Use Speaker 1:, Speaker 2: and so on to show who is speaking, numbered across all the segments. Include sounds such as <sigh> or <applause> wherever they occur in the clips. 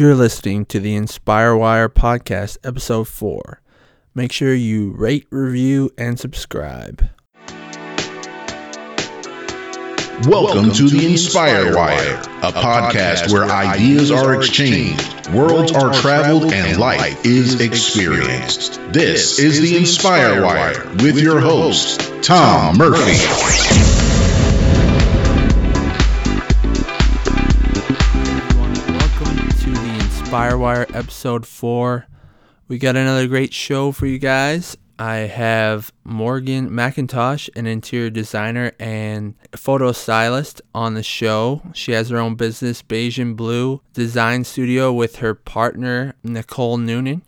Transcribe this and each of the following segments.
Speaker 1: You're listening to the Inspire Wire podcast, episode 4. Make sure you rate, review, and subscribe.
Speaker 2: Welcome to the Inspire Wire, a podcast where ideas are exchanged, worlds are traveled, and life is experienced. This is the Inspire Wire with your host, Tom Murphy.
Speaker 1: The Inspire Wire episode 4. We got another great show for you guys. I have Morgan Mackintosh, an interior designer and photo stylist, on the show. She has her own business, Beige and Bleu Design Studio, with her partner, Nicole Noonan.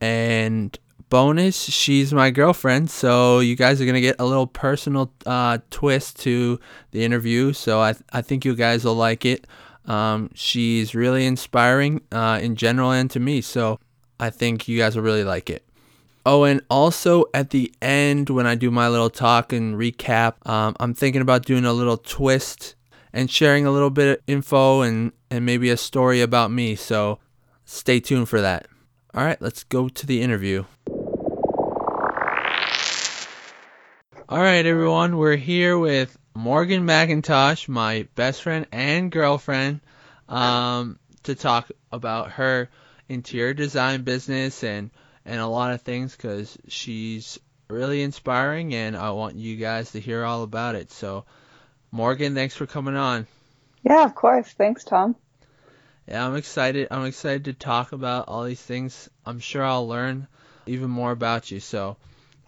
Speaker 1: And bonus, she's my girlfriend, so you guys are going to get a little personal uh, twist to the interview. So I, I think you guys will like it. Um, she's really inspiring uh, in general and to me, so I think you guys will really like it. Oh, and also at the end, when I do my little talk and recap, um, I'm thinking about doing a little twist and sharing a little bit of info and, and maybe a story about me. So stay tuned for that. All right, let's go to the interview. All right, everyone, we're here with Morgan Mackintosh, my best friend and girlfriend, um, to talk about her interior design business and and a lot of things because she's really inspiring and I want you guys to hear all about it. So, Morgan, thanks for coming on.
Speaker 3: Yeah, of course. Thanks, Tom.
Speaker 1: Yeah, I'm excited. I'm excited to talk about all these things. I'm sure I'll learn even more about you. So,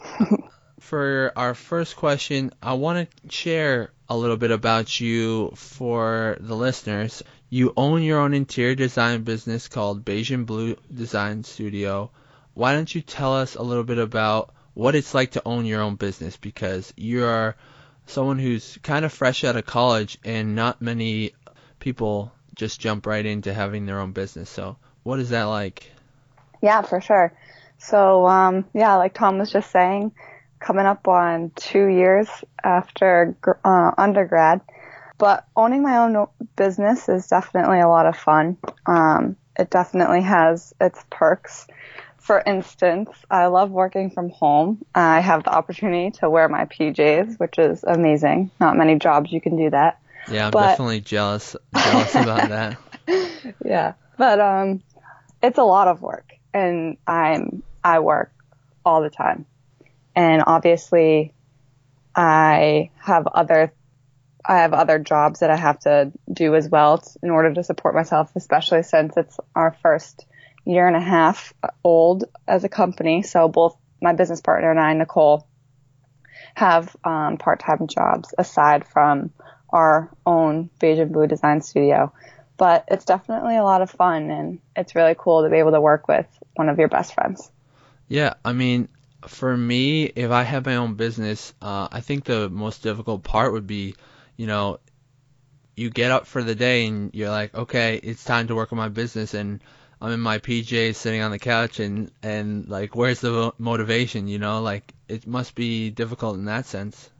Speaker 1: <laughs> for our first question, I want to share a little bit about you for the listeners. You own your own interior design business called and Bleu Design Studio. Why don't you tell us a little bit about what it's like to own your own business? Because you are someone who's kind of fresh out of college, and not many people just jump right into having their own business. So, what is that like?
Speaker 3: Yeah, for sure. So, um, yeah, like Tom was just saying, coming up on two years after uh, undergrad. But owning my own business is definitely a lot of fun. Um, it definitely has its perks. For instance, I love working from home. I have the opportunity to wear my PJs, which is amazing. Not many jobs you can do that.
Speaker 1: Yeah, I'm
Speaker 3: But-
Speaker 1: definitely jealous jealous about that. <laughs>
Speaker 3: yeah, but um, it's a lot of work, and I'm I work all the time, and obviously, I have other I have other jobs that I have to do as well in order to support myself, especially since it's our first year and a half old as a company. So both my business partner and I, Nicole, have um, part-time jobs aside from our own Beige and Bleu Design Studio but it's definitely a lot of fun and it's really cool to be able to work with one of your best friends.
Speaker 1: Yeah, I mean, for me, if I had my own business, uh, I think the most difficult part would be, you know, you get up for the day and you're like, okay, it's time to work on my business, and I'm in my PJs sitting on the couch, and and like, where's the motivation? You know, like it must be difficult in that sense.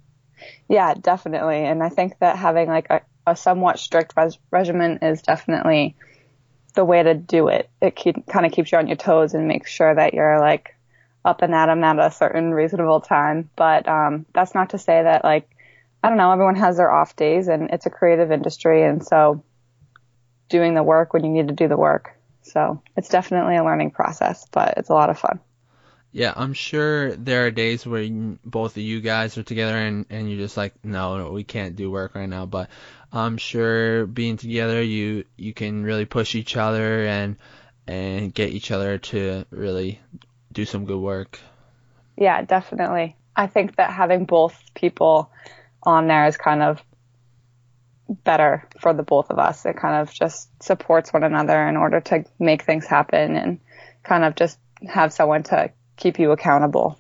Speaker 3: Yeah, definitely. And I think that having like a, a somewhat strict res- regimen is definitely the way to do it. It keep, kind of keeps you on your toes and makes sure that you're like up and at 'em at a certain reasonable time. But um, that's not to say that like I don't know, everyone has their off days and it's a creative industry and so doing the work when you need to do the work. So it's definitely a learning process, but it's a lot of fun.
Speaker 1: Yeah, I'm sure there are days where both of you guys are together and, and you're just like, no, no, we can't do work right now. But I'm sure being together, you you can really push each other and and get each other to really do some good work.
Speaker 3: Yeah, definitely. I think that having both people on there is kind of better for the both of us. It kind of just supports one another in order to make things happen and kind of just have someone to keep you accountable.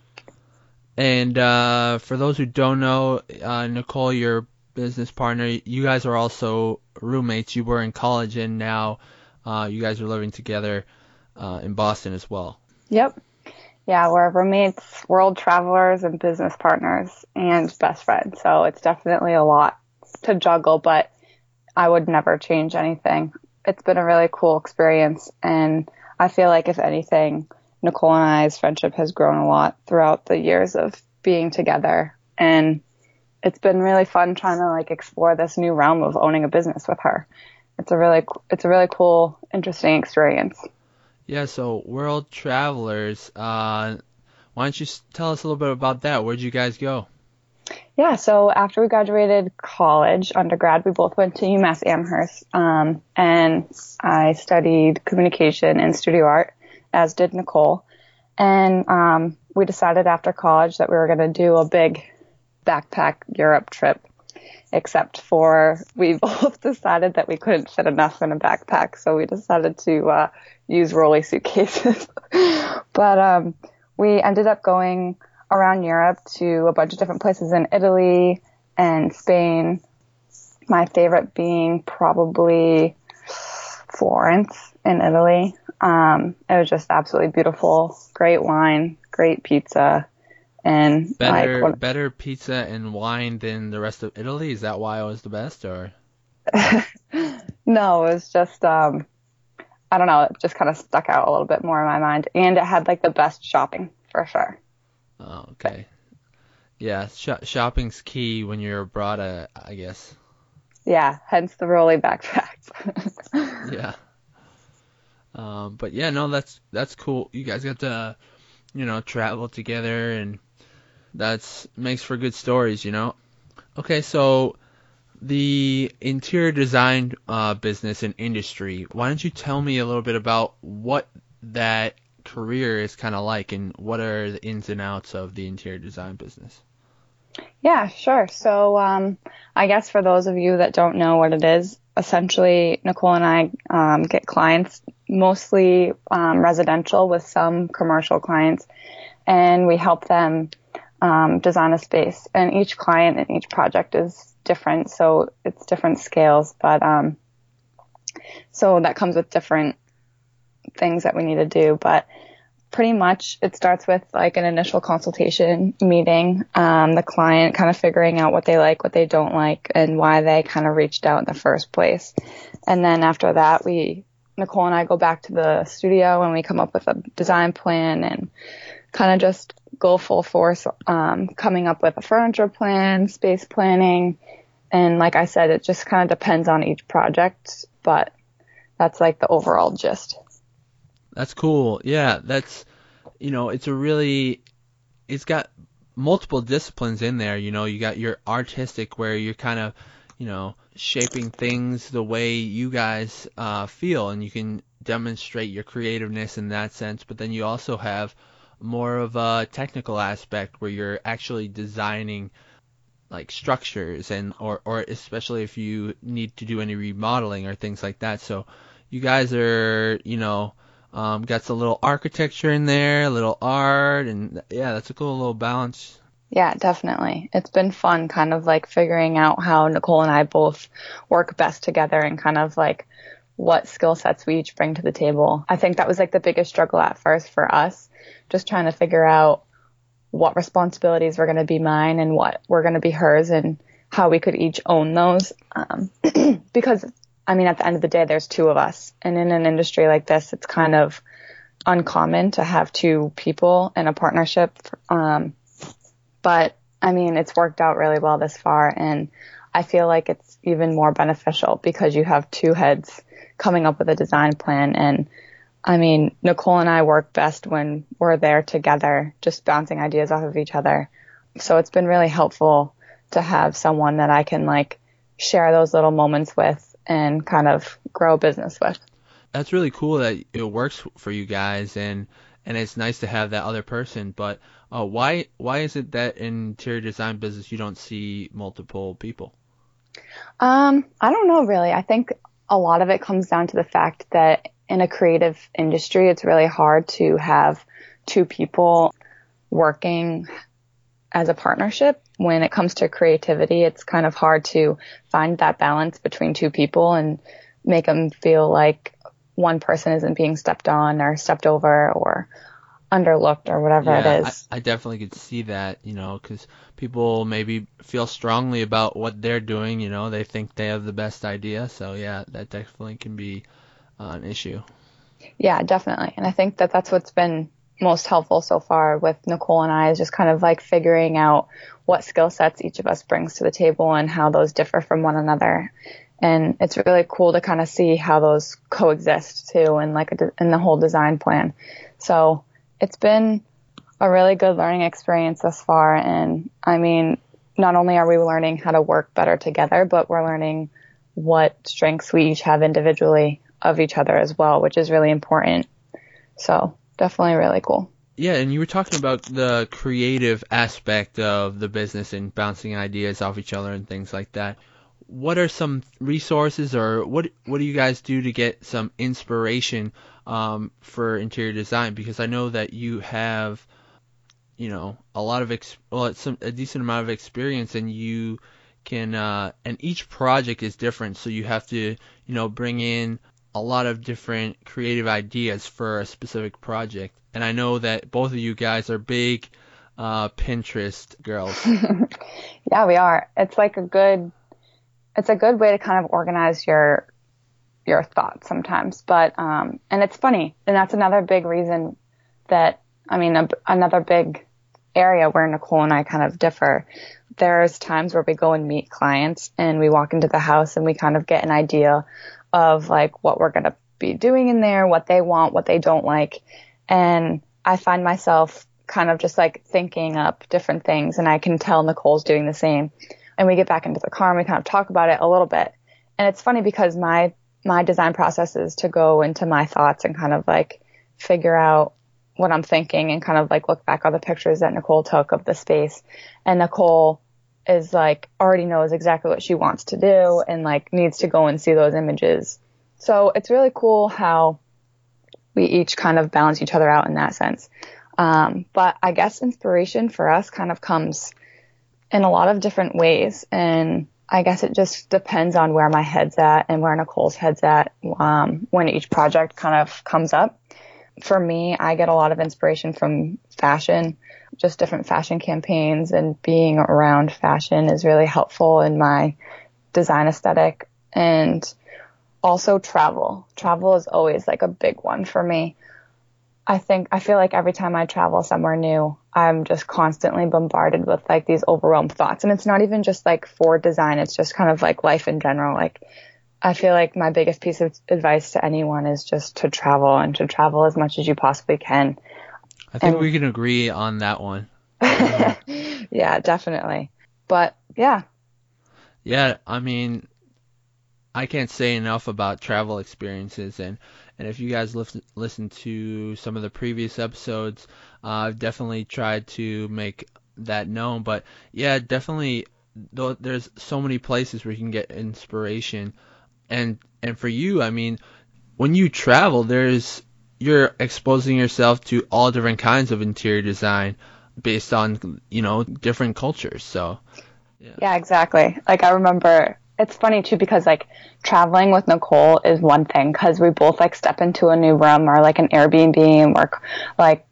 Speaker 1: And uh, for those who don't know, uh, Nicole, your business partner, you guys are also roommates. You were in college, and now uh, you guys are living together uh, in Boston as well.
Speaker 3: Yep. Yeah, we're roommates, world travelers, and business partners, and best friends. So it's definitely a lot to juggle, but I would never change anything. it's been a really cool experience. And I feel like if anything, Nicole and I's friendship has grown a lot throughout the years of being together. And it's been really fun trying to like explore this new realm of owning a business with her. It's a really, it's a really cool, interesting experience.
Speaker 1: Yeah. So World Travelers, uh, why don't you tell us a little bit about that? Where'd you guys go?
Speaker 3: Yeah, so after we graduated college, undergrad, we both went to UMass Amherst, um, and I studied communication and studio art, as did Nicole. And um, we decided after college that we were going to do a big backpack Europe trip, except for we <laughs> both decided that we couldn't fit enough in a backpack, so we decided to uh, use rolly suitcases. <laughs> but um, we ended up going around Europe to a bunch of different places in Italy and Spain. My favorite being probably Florence in Italy. Um, it was just absolutely beautiful. Great wine, great pizza, and
Speaker 1: better
Speaker 3: like,
Speaker 1: better pizza and wine than the rest of Italy. Is that why it was the best, or? <laughs>
Speaker 3: no, it was just um, I don't know. It just kind of stuck out a little bit more in my mind, and it had like the best shopping for sure.
Speaker 1: Oh, okay. Yeah, sh- shopping's key when you're abroad, uh, I guess.
Speaker 3: Yeah, hence the rolly backpacks. <laughs>
Speaker 1: yeah. Um, but yeah, no, that's that's cool. You guys got to, you know, travel together, and that's makes for good stories, you know. Okay, so the interior design uh, business and industry. Why don't you tell me a little bit about what that career is kind of like and what are the ins and outs of the interior design business?
Speaker 3: Yeah, sure. So, um, I guess for those of you that don't know what it is, essentially Nicole and I um, get clients, mostly um, residential with some commercial clients, and we help them um, design a space. And each client and each project is different, so it's different scales, but um, so that comes with different things that we need to do, but pretty much it starts with like an initial consultation meeting, um, the client kind of figuring out what they like, what they don't like, and why they kind of reached out in the first place. And then after that, we, Nicole and I go back to the studio and we come up with a design plan and kind of just go full force, um, coming up with a furniture plan, space planning. And like I said, it just kind of depends on each project, but that's like the overall gist.
Speaker 1: That's cool. Yeah, that's you know, it's a really it's got multiple disciplines in there, you know, you got your artistic where you're kind of, you know, shaping things the way you guys uh, feel and you can demonstrate your creativeness in that sense, but then you also have more of a technical aspect where you're actually designing like structures and or or especially if you need to do any remodeling or things like that. So you guys are, you know, um, got some little architecture in there, a little art, and yeah, that's a cool little balance.
Speaker 3: Yeah, definitely. It's been fun kind of like figuring out how Nicole and I both work best together and kind of like what skill sets we each bring to the table. I think that was like the biggest struggle at first for us, just trying to figure out what responsibilities were going to be mine and what were going to be hers and how we could each own those. Um, <clears throat> because I mean, at the end of the day, there's two of us. And in an industry like this, it's kind of uncommon to have two people in a partnership. Um, but I mean, it's worked out really well this far. And I feel like it's even more beneficial because you have two heads coming up with a design plan. And I mean, Nicole and I work best when we're there together, just bouncing ideas off of each other. So it's been really helpful to have someone that I can like share those little moments with and kind of grow a business with.
Speaker 1: That's really cool that it works for you guys and and it's nice to have that other person. But uh, why why is it that in interior design business you don't see multiple people?
Speaker 3: Um, I don't know really. I think a lot of it comes down to the fact that in a creative industry, it's really hard to have two people working as a partnership. When it comes to creativity, it's kind of hard to find that balance between two people and make them feel like one person isn't being stepped on or stepped over or underlooked or whatever
Speaker 1: yeah,
Speaker 3: it is.
Speaker 1: I, I definitely could see that, you know, because people maybe feel strongly about what they're doing. You know, they think they have the best idea. So yeah, that definitely can be uh, an issue.
Speaker 3: Yeah, definitely. And I think that that's what's been most helpful so far with Nicole and I is just kind of like figuring out what skill sets each of us brings to the table and how those differ from one another. And it's really cool to kind of see how those coexist too and like a, in the whole design plan. So it's been a really good learning experience thus far. And I mean, not only are we learning how to work better together, but we're learning what strengths we each have individually of each other as well, which is really important. So definitely really cool.
Speaker 1: Yeah, and you were talking about the creative aspect of the business and bouncing ideas off each other and things like that. What are some resources or what what do you guys do to get some inspiration um, for interior design? Because I know that you have, you know, a lot of ex- well, some a decent amount of experience, and you can uh, and each project is different, so you have to you know bring in a lot of different creative ideas for a specific project. And I know that both of you guys are big uh, Pinterest girls. <laughs>
Speaker 3: yeah, we are. It's like a good, it's a good way to kind of organize your your thoughts sometimes. But um, and it's funny, and that's another big reason that I mean, a, another big area where Nicole and I kind of differ. There's times where we go and meet clients, and we walk into the house, and we kind of get an idea of like what we're gonna be doing in there, what they want, what they don't like, and I find myself kind of just like thinking up different things, and I can tell Nicole's doing the same. And we get back into the car and we kind of talk about it a little bit. And it's funny because my my design process is to go into my thoughts and kind of like figure out what I'm thinking and kind of like look back on the pictures that Nicole took of the space. And Nicole is like already knows exactly what she wants to do and like needs to go and see those images. So it's really cool how we each kind of balance each other out in that sense. Um, but I guess inspiration for us kind of comes in a lot of different ways. And I guess it just depends on where my head's at and where Nicole's head's at um, when each project kind of comes up. For me, I get a lot of inspiration from fashion, just different fashion campaigns, and being around fashion is really helpful in my design aesthetic. And also travel. Travel is always like a big one for me. I think I feel like every time I travel somewhere new, I'm just constantly bombarded with like these overwhelmed thoughts. And it's not even just like for design, it's just kind of like life in general. Like I feel like my biggest piece of advice to anyone is just to travel and to travel as much as you possibly can.
Speaker 1: I think and, we can agree on that one. <laughs>
Speaker 3: yeah, definitely. But yeah.
Speaker 1: Yeah, I mean, I can't say enough about travel experiences and and if you guys listen listen to some of the previous episodes, uh, I've definitely tried to make that known. But yeah, definitely, there's so many places where you can get inspiration, and and for you, I mean, when you travel, there's you're exposing yourself to all different kinds of interior design based on you know different cultures. So
Speaker 3: yeah, yeah exactly. Like I remember it's funny too because like traveling with Nicole is one thing because we both like step into a new room or like an Airbnb and we're like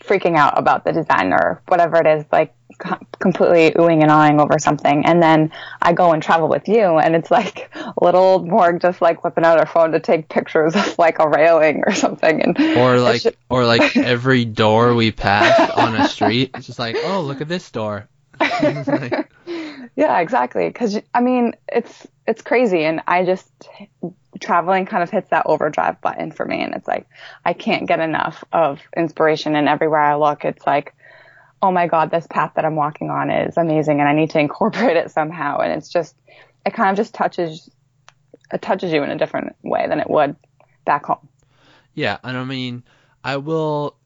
Speaker 3: freaking out about the design or whatever it is, like completely oohing and awing over something. And then I go and travel with you and it's like a <laughs> little Morg just like whipping out her phone to take pictures of like a railing or something. And
Speaker 1: or like, just... or like <laughs> every door we pass on a street, it's just like, oh, look at this door. <laughs>
Speaker 3: yeah, exactly. Because I mean, it's it's crazy, and I just traveling kind of hits that overdrive button for me, and it's like I can't get enough of inspiration, and everywhere I look, it's like, oh my god, this path that I'm walking on is amazing, and I need to <laughs> incorporate it somehow, and it's just it kind of just touches it touches you in a different way than it would back home.
Speaker 1: Yeah, and I mean, I will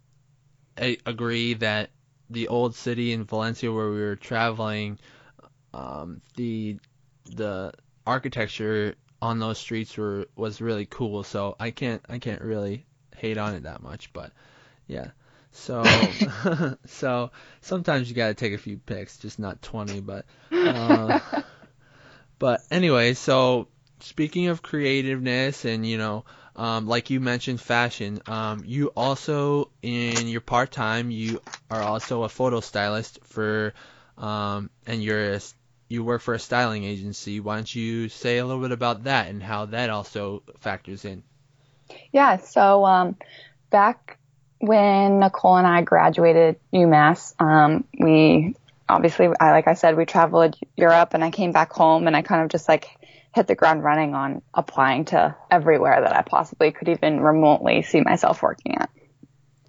Speaker 1: agree that the old city in Valencia where we were traveling, um, the the architecture on those streets were was really cool. So I can't I can't really hate on it that much, but yeah. So <laughs> so sometimes you got to take a few pics, just not 20, but uh, <laughs> but anyway, so speaking of creativeness and you know um, like you mentioned, fashion. Um, you also, in your part time, you are also a photo stylist for, um, and you're a, you work for a styling agency. Why don't you say a little bit about that and how that also factors in?
Speaker 3: Yeah. So um, back when Nicole and I graduated UMass, um, we obviously, I, like I said, we traveled Europe, and I came back home, and I kind of just like hit the ground running on applying to everywhere that I possibly could even remotely see myself working at.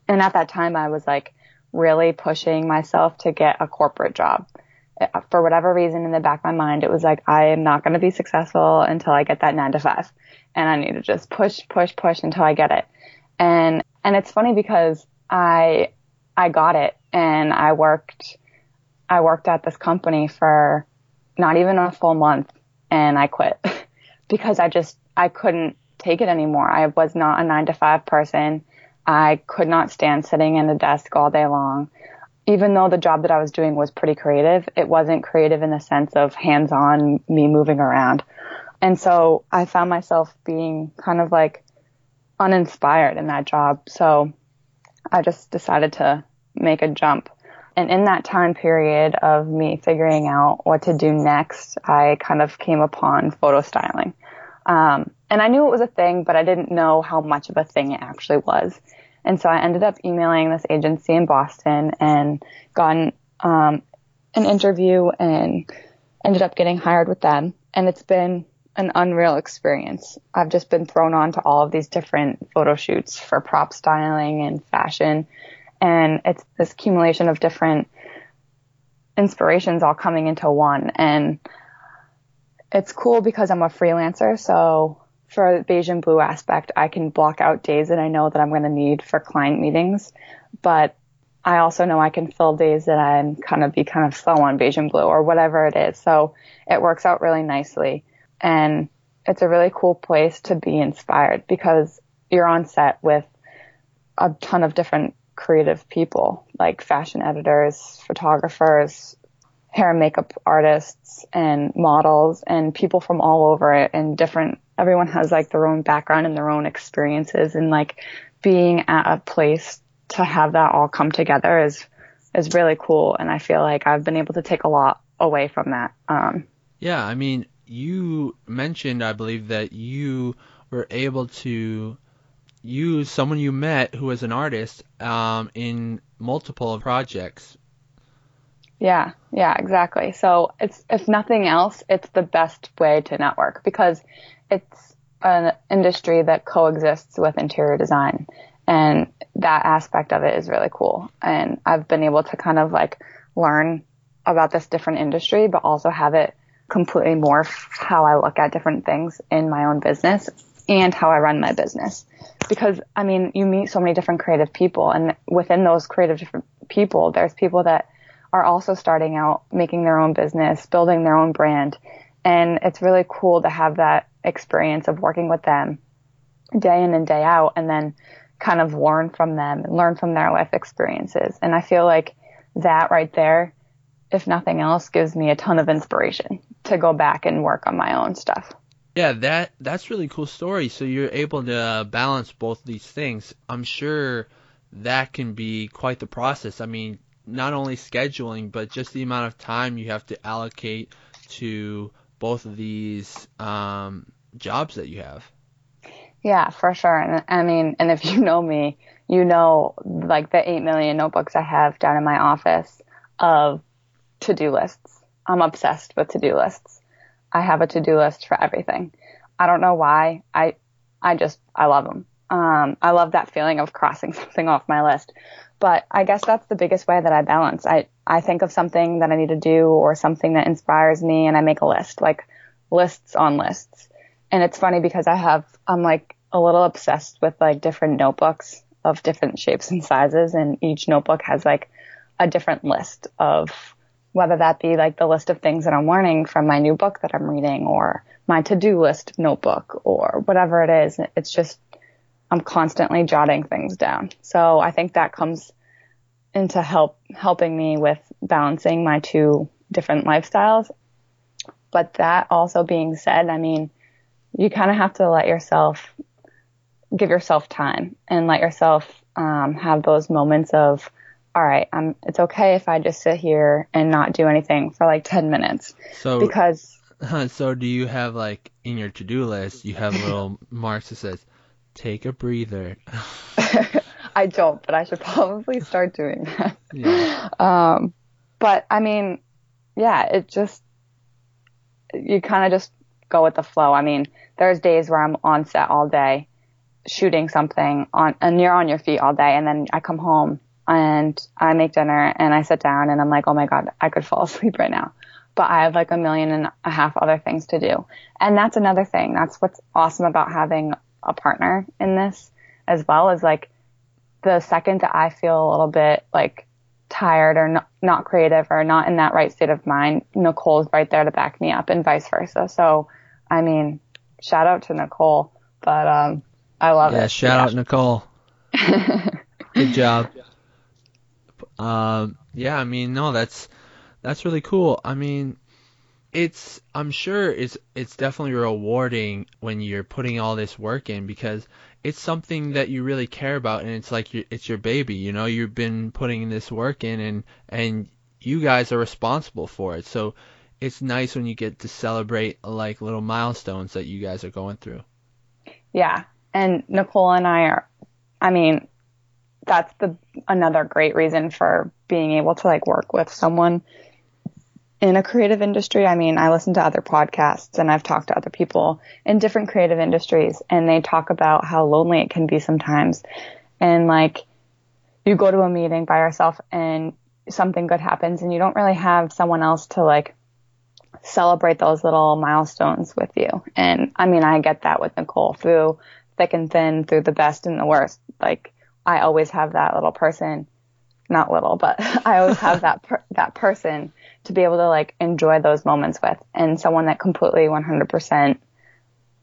Speaker 3: And at that time, I was like really pushing myself to get a corporate job. Uh, for whatever reason in the back of my mind, it was like, I am not going to be successful until I get that nine to five. And I need to just push, push, push until I get it. And, and it's funny because I, I got it and I worked, I worked at this company for not even a full month and I quit <laughs> because I just, I couldn't take it anymore. I was not a nine to five person. I could not stand sitting in a desk all day long. Even though the job that I was doing was pretty creative, it wasn't creative in the sense of hands on me moving around. And so I found myself being kind of like uninspired in that job. So I just decided to make a jump and in that time period of me figuring out what to do next, I kind of came upon photo styling. Um, and I knew it was a thing, but I didn't know how much of a thing it actually was. And so I ended up emailing this agency in Boston and got um, an interview and ended up getting hired with them. And it's been an unreal experience. I've just been thrown on to all of these different photo shoots for prop styling and fashion and it's this accumulation of different inspirations all coming into one. And it's cool because I'm a freelancer. So for the Beige and Bleu aspect, I can block out days that I know that I'm going to need for client meetings. But I also know I can fill days that I'm kind of be kind of slow on Beige and Bleu or whatever it is. So it works out really nicely. And it's a really cool place to be inspired because you're on set with a ton of different creative people like fashion editors, photographers, hair and makeup artists and models and people from all over and different everyone has like their own background and their own experiences and like being at a place to have that all come together is is really cool and I feel like I've been able to take a lot away from that. Um,
Speaker 1: yeah, I mean, you mentioned I believe that you were able to use someone you met who was an artist um, in multiple projects.
Speaker 3: Yeah, yeah, exactly. So it's if nothing else, it's the best way to network because it's an industry that coexists with interior design and that aspect of it is really cool. And I've been able to kind of like learn about this different industry, but also have it completely morph how I look at different things in my own business and how I run my business. Because, I mean, you meet so many different creative people and within those creative different people, there's people that are also starting out making their own business, building their own brand. And it's really cool to have that experience of working with them day in and day out and then kind of learn from them and learn from their life experiences. And I feel like that right there, if nothing else, gives me a ton of inspiration to go back and work on my own stuff.
Speaker 1: Yeah, that that's really cool story. So you're able to uh, balance both these things. I'm sure that can be quite the process. I mean, not only scheduling, but just the amount of time you have to allocate to both of these um, jobs that you have.
Speaker 3: Yeah, for sure. And I mean, and if you know me, you know, like the 8 million notebooks I have down in my office of to do lists. I'm obsessed with to do lists. I have a to-do list for everything. I don't know why. I, I just, I love them. Um, I love that feeling of crossing <laughs> something off my list. But I guess that's the biggest way that I balance. I, I think of something that I need to do or something that inspires me and I make a list, like lists on lists. And it's funny because I have, I'm like a little obsessed with like different notebooks of different shapes and sizes and each notebook has like a different list of whether that be like the list of things that I'm learning from my new book that I'm reading or my to-do list notebook or whatever it is. It's just, I'm constantly jotting things down. So I think that comes into help, helping me with balancing my two different lifestyles. But that also being said, I mean, you kind of have to let yourself give yourself time and let yourself um, have those moments of, all right, I'm, it's okay if I just sit here and not do anything for like 10 minutes.
Speaker 1: So
Speaker 3: Because, <laughs>
Speaker 1: so do you have like in your to-do list, you have little marks that says, take a breather. <laughs>
Speaker 3: I don't, but I should probably start doing that.
Speaker 1: yeah.
Speaker 3: Um, but I mean, yeah, it just, you kind of just go with the flow. I mean, there's days where I'm on set all day shooting something on, and you're on your feet all day. And then I come home and I make dinner and I sit down and I'm like, oh my God, I could fall <laughs> asleep right now. But I have like a million and a half other things to do. And that's another thing. That's what's awesome about having a partner in this as well as like the second that I feel a little bit like tired or not, not creative or not in that right state of mind, Nicole's right there to back me up and vice versa. So, I mean, shout out to Nicole, but, um, I love it.
Speaker 1: Yeah,
Speaker 3: it.
Speaker 1: shout out Nicole. <laughs> Good job. Um, yeah, I mean, no, that's that's really cool. I mean, it's I'm sure it's it's definitely rewarding when you're putting all this work in because it's something that you really care about and it's like you it's your baby, you know, you've been putting this work in and and you guys are responsible for it. So it's nice when you get to celebrate like little milestones that you guys are going through.
Speaker 3: Yeah. And Nicole and I are, I mean, that's the, another great reason for being able to like work with someone in a creative industry. I mean, I listen to other podcasts and I've talked to other people in different creative industries and they talk about how lonely it can be sometimes. And like, you go to a meeting by yourself and something good happens and you don't really have someone else to like celebrate those little milestones with you. And I mean, I get that with Nicole through thick and thin, through the best and the worst. Like I always have that little person, not little, but <laughs> I always have that, per- that person to be able to like enjoy those moments with and someone that completely 100%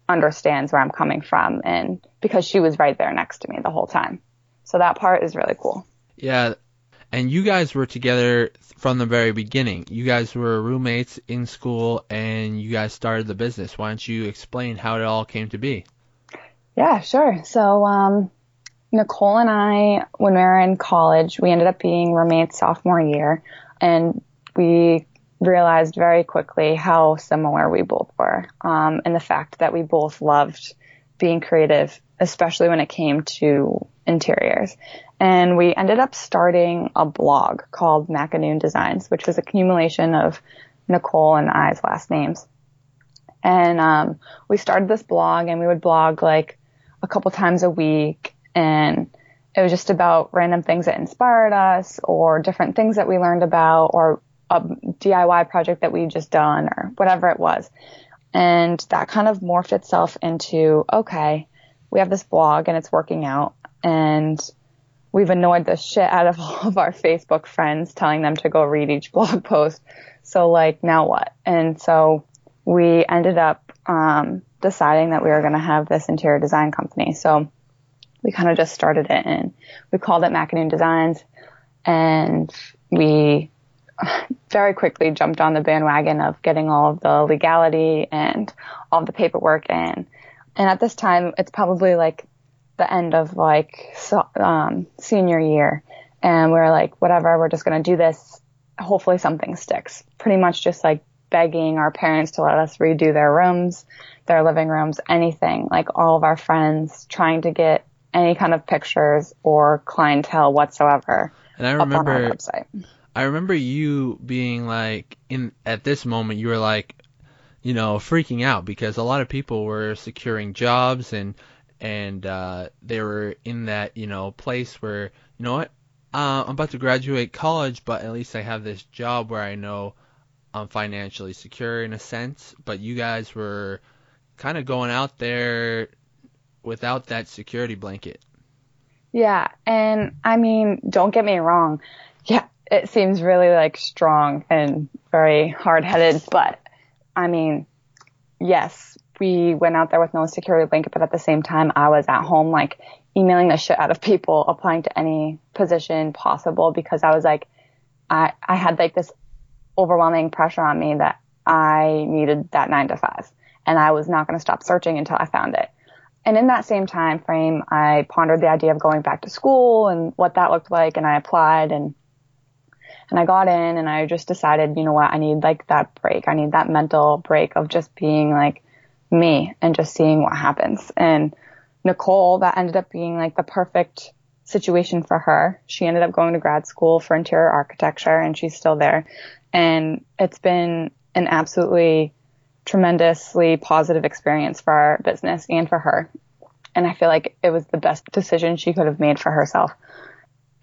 Speaker 3: understands where I'm coming from. And because she was right there next to me the whole time. So that part is really cool.
Speaker 1: Yeah, and you guys were together from the very beginning. You guys were roommates in school and you guys started the business. Why don't you explain how it all came to be?
Speaker 3: Yeah, sure. So, um, Nicole and I, when we were in college, we ended up being roommates sophomore year and we realized very quickly how similar we both were. Um, and the fact that we both loved being creative, especially when it came to interiors. And we ended up starting a blog called Macanoon Designs, which was a accumulation of Nicole and I's last names. And um, we started this blog, and we would blog like a couple times a week, and it was just about random things that inspired us, or different things that we learned about, or a DIY project that we just done, or whatever it was. And that kind of morphed itself into okay, we have this blog, and it's working out, and we've annoyed the shit out of <laughs> all of our Facebook friends telling them to go read each blog post. So like now what? And so we ended up um, deciding that we were going to have this interior design company. So we kind of just started it and we called it Macanoon Designs and we <laughs> very quickly jumped on the bandwagon of getting all of the legality and all of the paperwork in. And at this time, it's probably like the end of like so, um, senior year, and we are like, whatever, we're just gonna do this. Hopefully, something sticks. Pretty much just like begging our parents to let us redo their rooms, their living rooms, anything. Like all of our friends trying to get any kind of pictures or clientele whatsoever.
Speaker 1: And I
Speaker 3: up on our
Speaker 1: remember
Speaker 3: website.
Speaker 1: I remember you being like in at this moment you were like you know freaking out because a lot of people were securing jobs and and uh, they were in that you know place where you know what uh, I'm about to graduate college but at least I have this job where I know I'm financially secure in a sense but you guys were kind of going out there without that security blanket
Speaker 3: Yeah, and I mean, don't get me wrong. Yeah, it seems really like strong and very hard-headed, but I mean, yes, we went out there with no security blanket, but at the same time, I was at home like emailing the shit out of people applying to any position possible because I was like, I I had like this overwhelming pressure on me that I needed that nine to five, and I was not going to stop searching until I found it. and in that same time frame, I pondered the idea of going back to school and what that looked like. And I applied and, and I got in and I just decided, you know what, I need like that break. I need that mental break of just being like me and just seeing what happens. And Nicole, that ended up being like the perfect situation for her. She ended up going to grad school for interior architecture and she's still there. And it's been an absolutely tremendously positive experience for our business and for her. And I feel like it was the best decision she could have made for herself.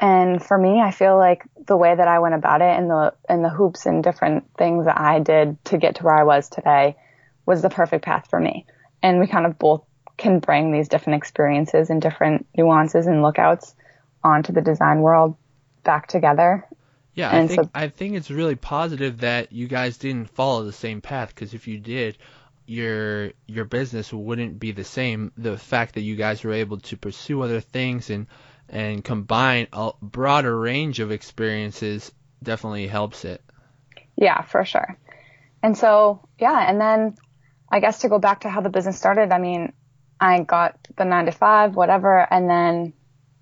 Speaker 3: And for me, I feel like the way that I went about it and the and the hoops and different things that I did to get to where I was today was the perfect path for me. And we kind of both can bring these different experiences and different nuances and lookouts onto the design world back together
Speaker 1: yeah, I think so, I think it's really positive that you guys didn't follow the same path because if you did, your your business wouldn't be the same. The fact that you guys were able to pursue other things and and combine a broader range of experiences definitely helps it.
Speaker 3: Yeah, for sure. And so, yeah, and then I guess to go back to how the business started, I mean, I got the 9 to 5 whatever and then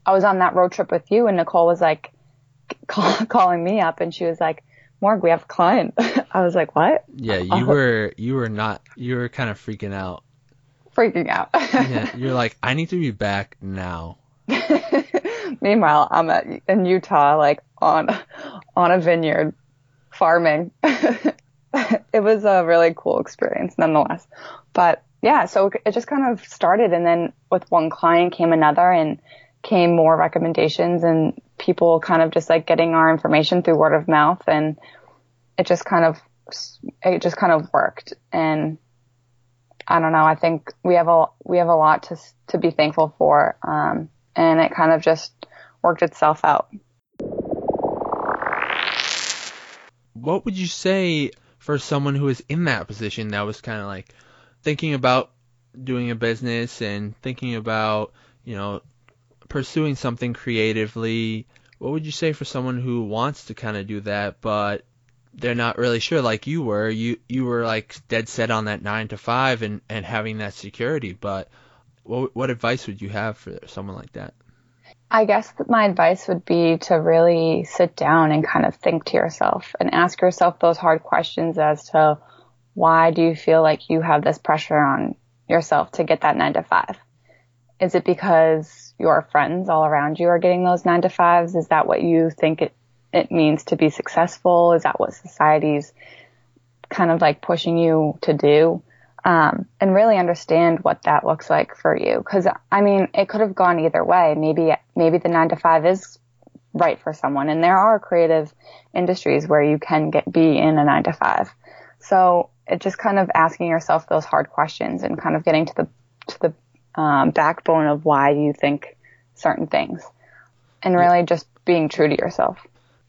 Speaker 3: I was on that road trip with you and Nicole was like <laughs> call, calling me up and she was like, Morg, we have a client. <laughs> I was like, what?
Speaker 1: Yeah, you <laughs> were you were not you were kind of freaking out.
Speaker 3: Freaking out.
Speaker 1: yeah, you're like, I need to be back now.
Speaker 3: Meanwhile, I'm at, in Utah, like on on a vineyard, farming. <laughs> it was a really cool experience, nonetheless. But yeah, so it just kind of started, and then with one client came another, and came more recommendations and people kind of just like getting our information through word of mouth and it just kind of it just kind of worked and I don't know I think we have a we have a lot to to be thankful for um, and it kind of just worked itself out.
Speaker 1: What would you say for someone who is in that position that was kind of like thinking about doing a business and thinking about you know pursuing something creatively, what would you say for someone who wants to kind of do that, but they're not really sure like you were? You you were like dead set on that nine to five and and having that security, but what what advice would you have for someone like that?
Speaker 3: I guess that my advice would be to really sit down and kind of think to yourself and ask yourself those hard questions as to why do you feel like you have this pressure on yourself to get that nine to five? Is it because your friends all around you are getting those nine to fives? Is that what you think it, it means to be successful? Is that what society's kind of like pushing you to do? Um, and really understand what that looks like for you. Cause I mean, it could have gone either way. Maybe, maybe the nine to five is right for someone. And there are creative industries where you can get, be in a nine to five. So it just kind of asking yourself those hard questions and kind of getting to the, to the um, backbone of why you think certain things, and really just being true to yourself.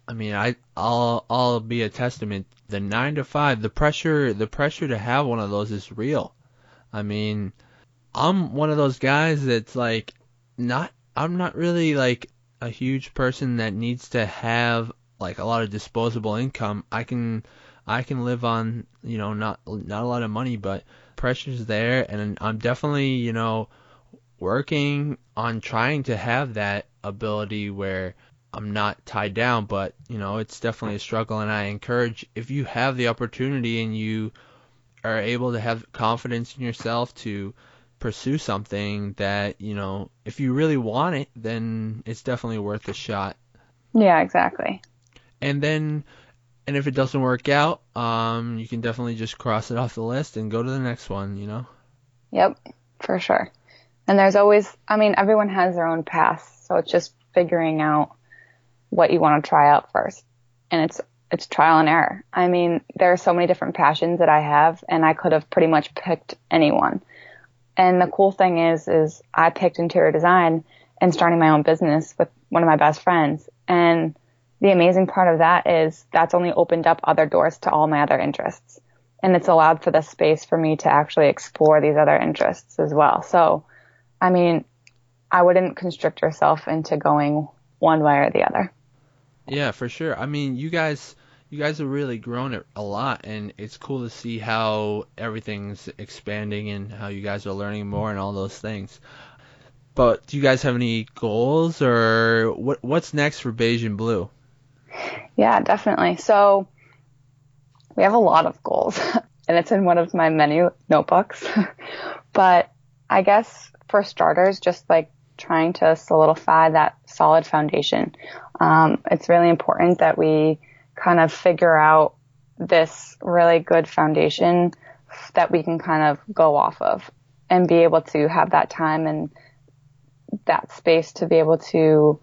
Speaker 1: I mean, I I'll I'll be a testament. The nine to five, the pressure the pressure to have one of those is real. I mean, I'm one of those guys that's like not I'm not really like a huge person that needs to have like a lot of disposable income. I can I can live on, you know, not not a lot of money, but pressure's there, and I'm definitely, you know, working on trying to have that ability where I'm not tied down, but you know, it's definitely a struggle and I encourage if you have the opportunity and you are able to have confidence in yourself to pursue something that, you know, if you really want it, then it's definitely worth a shot.
Speaker 3: Yeah, exactly.
Speaker 1: And then and if it doesn't work out, um, you can definitely just cross it off the list and go to the next one, you know?
Speaker 3: Yep, for sure. And there's always, I mean, everyone has their own path. So it's just figuring out what you want to try out first. And it's, it's trial and error. I mean, there are so many different passions that I have and I could have pretty much picked anyone. And the cool thing is, is I picked interior design and starting my own business with one of my best friends. And the amazing part of that is that's only opened up other doors to all my other interests. And it's allowed for the space for me to actually explore these other interests as well. So, I mean, I wouldn't constrict yourself into going one way or the other.
Speaker 1: Yeah, for sure. I mean, you guys, you guys have really grown it a lot, and it's cool to see how everything's expanding and how you guys are learning more and all those things. But do you guys have any goals or what what's next for Beige and Bleu?
Speaker 3: Yeah, definitely. So we have a lot of goals, <laughs> and it's in one of my many notebooks. <laughs> but I guess for starters, just like trying to solidify that solid foundation. Um, it's really important that we kind of figure out this really good foundation that we can kind of go off of and be able to have that time and that space to be able to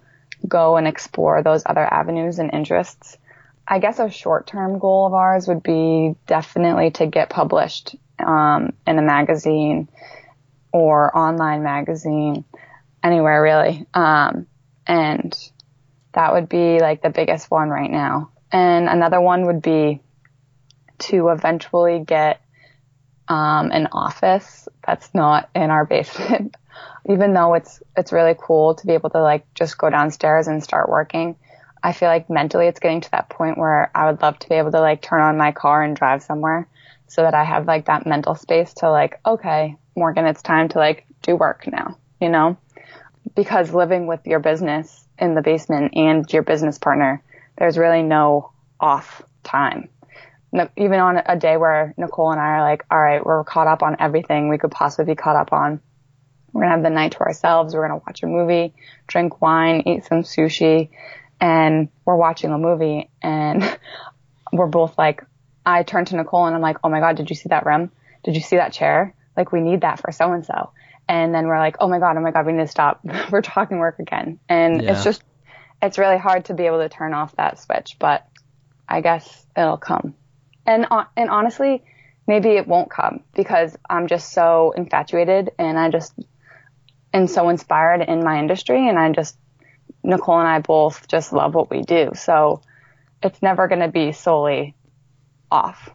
Speaker 3: go and explore those other avenues and interests. I guess a short term goal of ours would be definitely to get published um, in a magazine or online magazine, anywhere really. Um, and that would be like the biggest one right now. And another one would be to eventually get um, an office that's not in our basement. <laughs> Even though it's it's really cool to be able to like just go downstairs and start working, I feel like mentally it's getting to that point where I would love to be able to like turn on my car and drive somewhere so that I have like that mental space to like, okay, Morgan, it's time to like do work now, you know? Because living with your business in the basement and your business partner, there's really no off time. even on a day where Nicole and I are like, all right, we're caught up on everything we could possibly be caught up on. We're going to have the night to ourselves. We're going to watch a movie, drink wine, eat some sushi, and we're watching a movie and <laughs> we're both like, I turn to Nicole and I'm like, oh my God, did you see that rim? Did you see that chair? Like we need that for so and so. And then we're like, oh my God, oh my God, we need to stop. <laughs> we're talking work again. And yeah. it's just, it's really hard to be able to turn off that switch, but I guess it'll come. And, and honestly, maybe it won't come because I'm just so infatuated and I just am so inspired in my industry and I just Nicole and I both just love what we do. So it's never going to be solely off.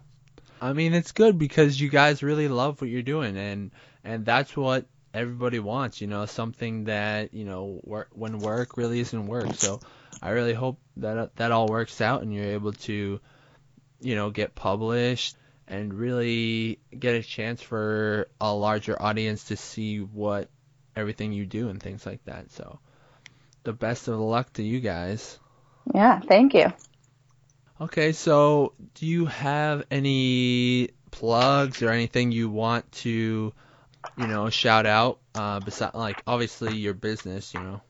Speaker 1: I mean, it's good because you guys really love what you're doing and and that's what everybody wants, you know, something that, you know, work when work really isn't work. So I really hope that uh, that all works out and you're able to you know, get published and really get a chance for a larger audience to see what everything you do and things like that. So the best of luck to you guys.
Speaker 3: Yeah, thank you.
Speaker 1: Okay, so do you have any plugs or anything you want to, you know, shout out? Uh, besides, like obviously your business, you know.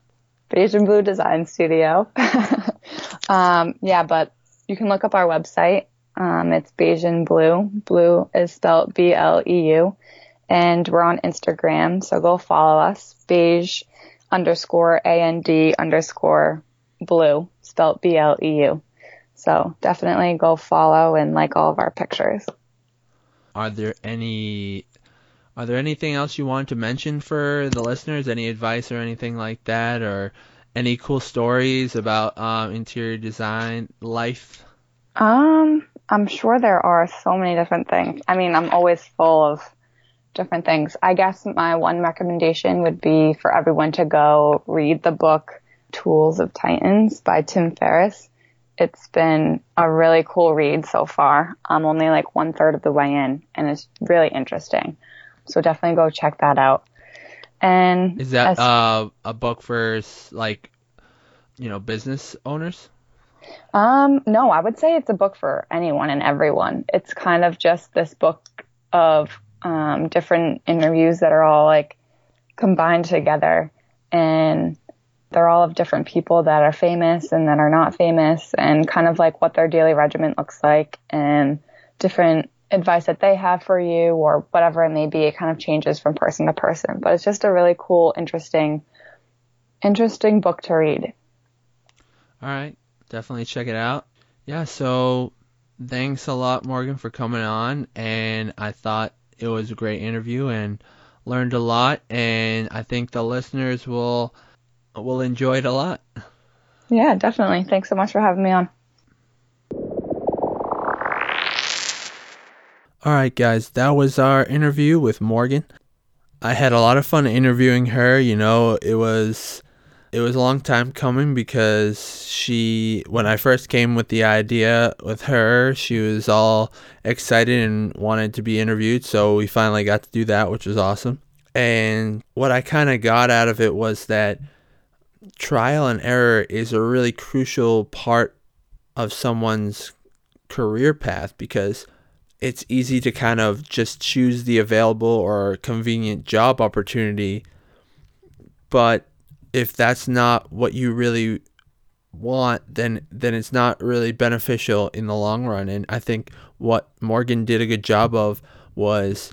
Speaker 3: Beige and Bleu Design Studio. <laughs> um, yeah, but you can look up our website. Um, it's Beige and Bleu. Blue is spelled B L E U, and we're on Instagram, so go follow us. Beige underscore and underscore bleu, spelled B L E U. So definitely go follow and like all of our pictures.
Speaker 1: Are there any are there anything else you want to mention for the listeners? Any advice or anything like that, or any cool stories about um, interior design life?
Speaker 3: Um, I'm sure there are so many different things. I mean, I'm always full of different things. I guess my one recommendation would be for everyone to go read the book Tools of Titans by Tim Ferriss. It's been a really cool read so far. I'm only like one third of the way in and it's really interesting. So definitely go check that out. And
Speaker 1: is that as, uh, a book for like, you know, business owners?
Speaker 3: Um, no, I would say it's a book for anyone and everyone. It's kind of just this book of um, different interviews that are all like combined together and they're all of different people that are famous and that are not famous and kind of like what their daily regimen looks like and different advice that they have for you or whatever it may be. It kind of changes from person to person, but it's just a really cool, interesting, interesting book to read.
Speaker 1: All right. Definitely check it out. Yeah. So thanks a lot, Morgan, for coming on. And I thought it was a great interview and learned a lot. And I think the listeners will will enjoy it a lot.
Speaker 3: Yeah, definitely. Thanks so much for having me on.
Speaker 1: All right, guys, that was our interview with Morgan. I had a lot of fun interviewing her. You know, it was it was a long time coming because she when I first came with the idea with her, she was all excited and wanted to be interviewed, so we finally got to do that, which was awesome. And what I kind of got out of it was that trial and error is a really crucial part of someone's career path because it's easy to kind of just choose the available or convenient job opportunity. But if that's not what you really want, then then it's not really beneficial in the long run. And I think what Morgan did a good job of was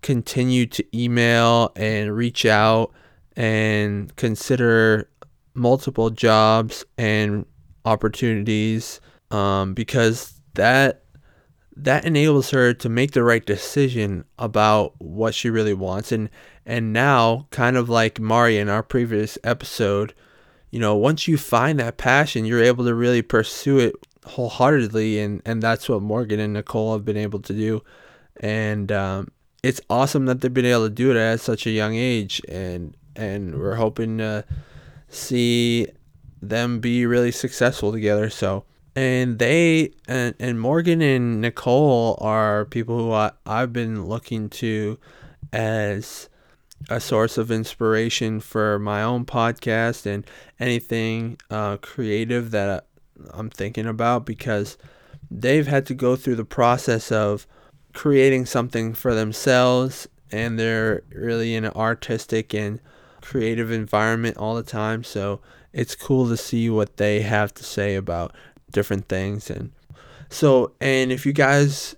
Speaker 1: continue to email and reach out and consider multiple jobs and opportunities um, because that that enables her to make the right decision about what she really wants. And and now kind of like Mari in our previous episode you know once you find that passion you're able to really pursue it wholeheartedly. And and that's what Morgan and Nicole have been able to do. And um, it's awesome that they've been able to do it at such a young age. And and we're hoping to see them be really successful together. So and they and, and Morgan and Nicole are people who I, I've been looking to as a source of inspiration for my own podcast and anything uh, creative that I'm thinking about because they've had to go through the process of creating something for themselves and they're really in an artistic and creative environment all the time. So it's cool to see what they have to say about different things and so and if you guys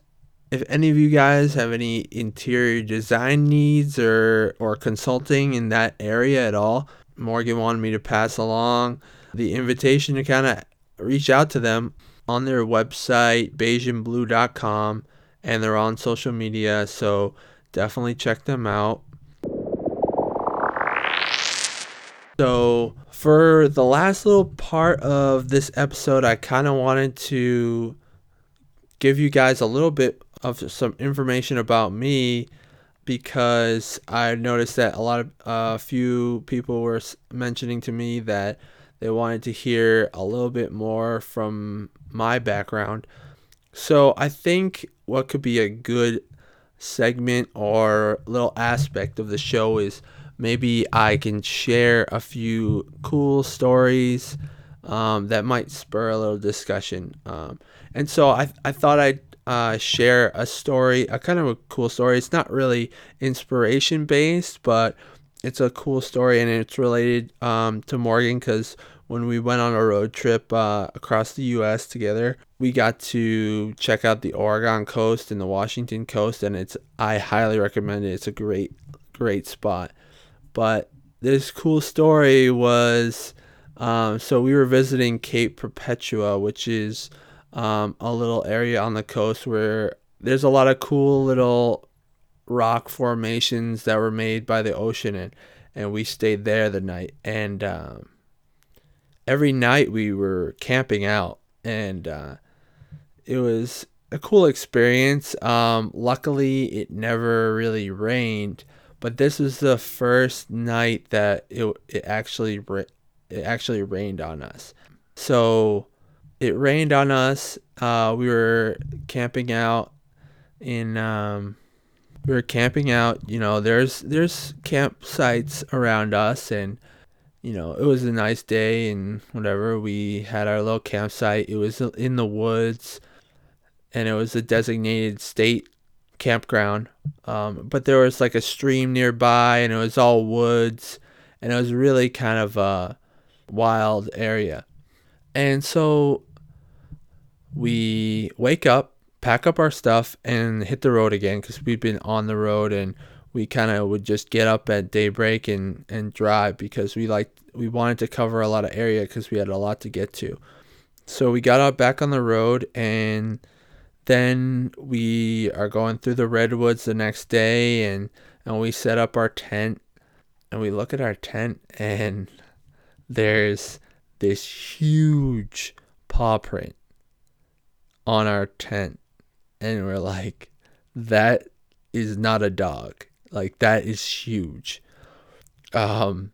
Speaker 1: if any of you guys have any interior design needs or or consulting in that area at all morgan wanted me to pass along the invitation to kind of reach out to them on their website beigeandbleu.com and they're on social media so definitely check them out so for the last little part of this episode, I kind of wanted to give you guys a little bit of some information about me because I noticed that a lot of a uh, few people were mentioning to me that they wanted to hear a little bit more from my background. So I think what could be a good segment or little aspect of the show is maybe I can share a few cool stories um, that might spur a little discussion. Um, and so I, I thought I'd uh, share a story, a kind of a cool story. It's not really inspiration based, but it's a cool story and it's related um, to Morgan because when we went on a road trip uh, across the U.S. together, we got to check out the Oregon coast and the Washington coast, and it's I highly recommend it. It's a great, great spot. But this cool story was um, so we were visiting Cape Perpetua, which is um, a little area on the coast where there's a lot of cool little rock formations that were made by the ocean, and, and we stayed there the night. And um, every night we were camping out, and uh, it was a cool experience. Um, luckily, it never really rained but this was the first night that it, it actually it actually rained on us. So it rained on us. Uh, we were camping out in um, we were camping out. You know, there's there's campsites around us, and you know it was a nice day and whatever. We had our little campsite. It was in the woods, and it was a designated state campground. Um, but there was like a stream nearby and it was all woods and it was really kind of a wild area. And so we wake up, pack up our stuff, and hit the road again because we've been on the road and we kind of would just get up at daybreak and, and drive because we like we wanted to cover a lot of area because we had a lot to get to. So we got out back on the road and then we are going through the redwoods the next day and and we set up our tent and we look at our tent and there's this huge paw print on our tent. And we're like that is not a dog. Like that is huge. Um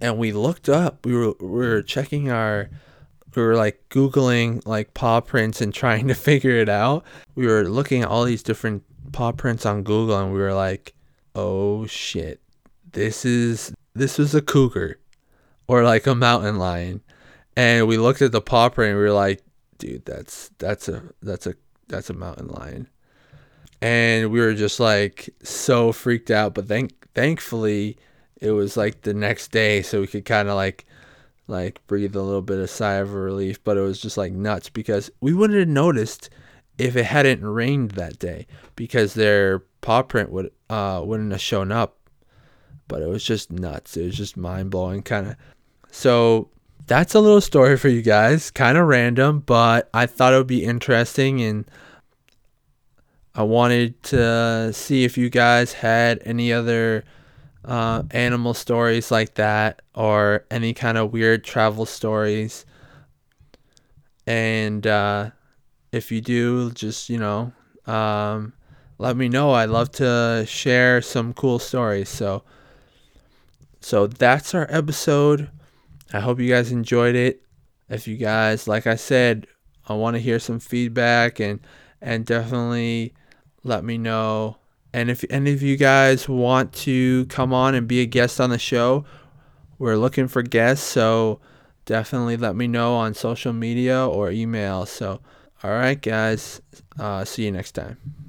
Speaker 1: and we looked up. We were we were checking our we were like googling like paw prints and trying to <laughs> figure it out. We were looking at all these different paw prints on Google and we were like, "Oh shit. This is this was a cougar or like a mountain lion." And we looked at the paw print and we were like, "Dude, that's that's a that's a that's a mountain lion." And we were just like so freaked out, but thank thankfully it was like the next day so we could kind of like like breathe a little bit of sigh of relief but it was just like nuts because we wouldn't have noticed if it hadn't rained that day because their paw print would uh wouldn't have shown up. But it was just nuts. It was just mind-blowing kind of so that's a little story for you guys kind of random but i thought it would be interesting and i wanted to see if you guys had any other uh, animal stories like that or any kind of weird travel stories. And uh, if you do, just, you know, um, let me know. I'd love to share some cool stories. So, so that's our episode. I hope you guys enjoyed it. If you guys, like I said, I want to hear some feedback and and definitely let me know and if any of you guys want to come on and be a guest on the show, we're looking for guests. So definitely let me know on social media or email. So, all right, guys. Uh, see you next time.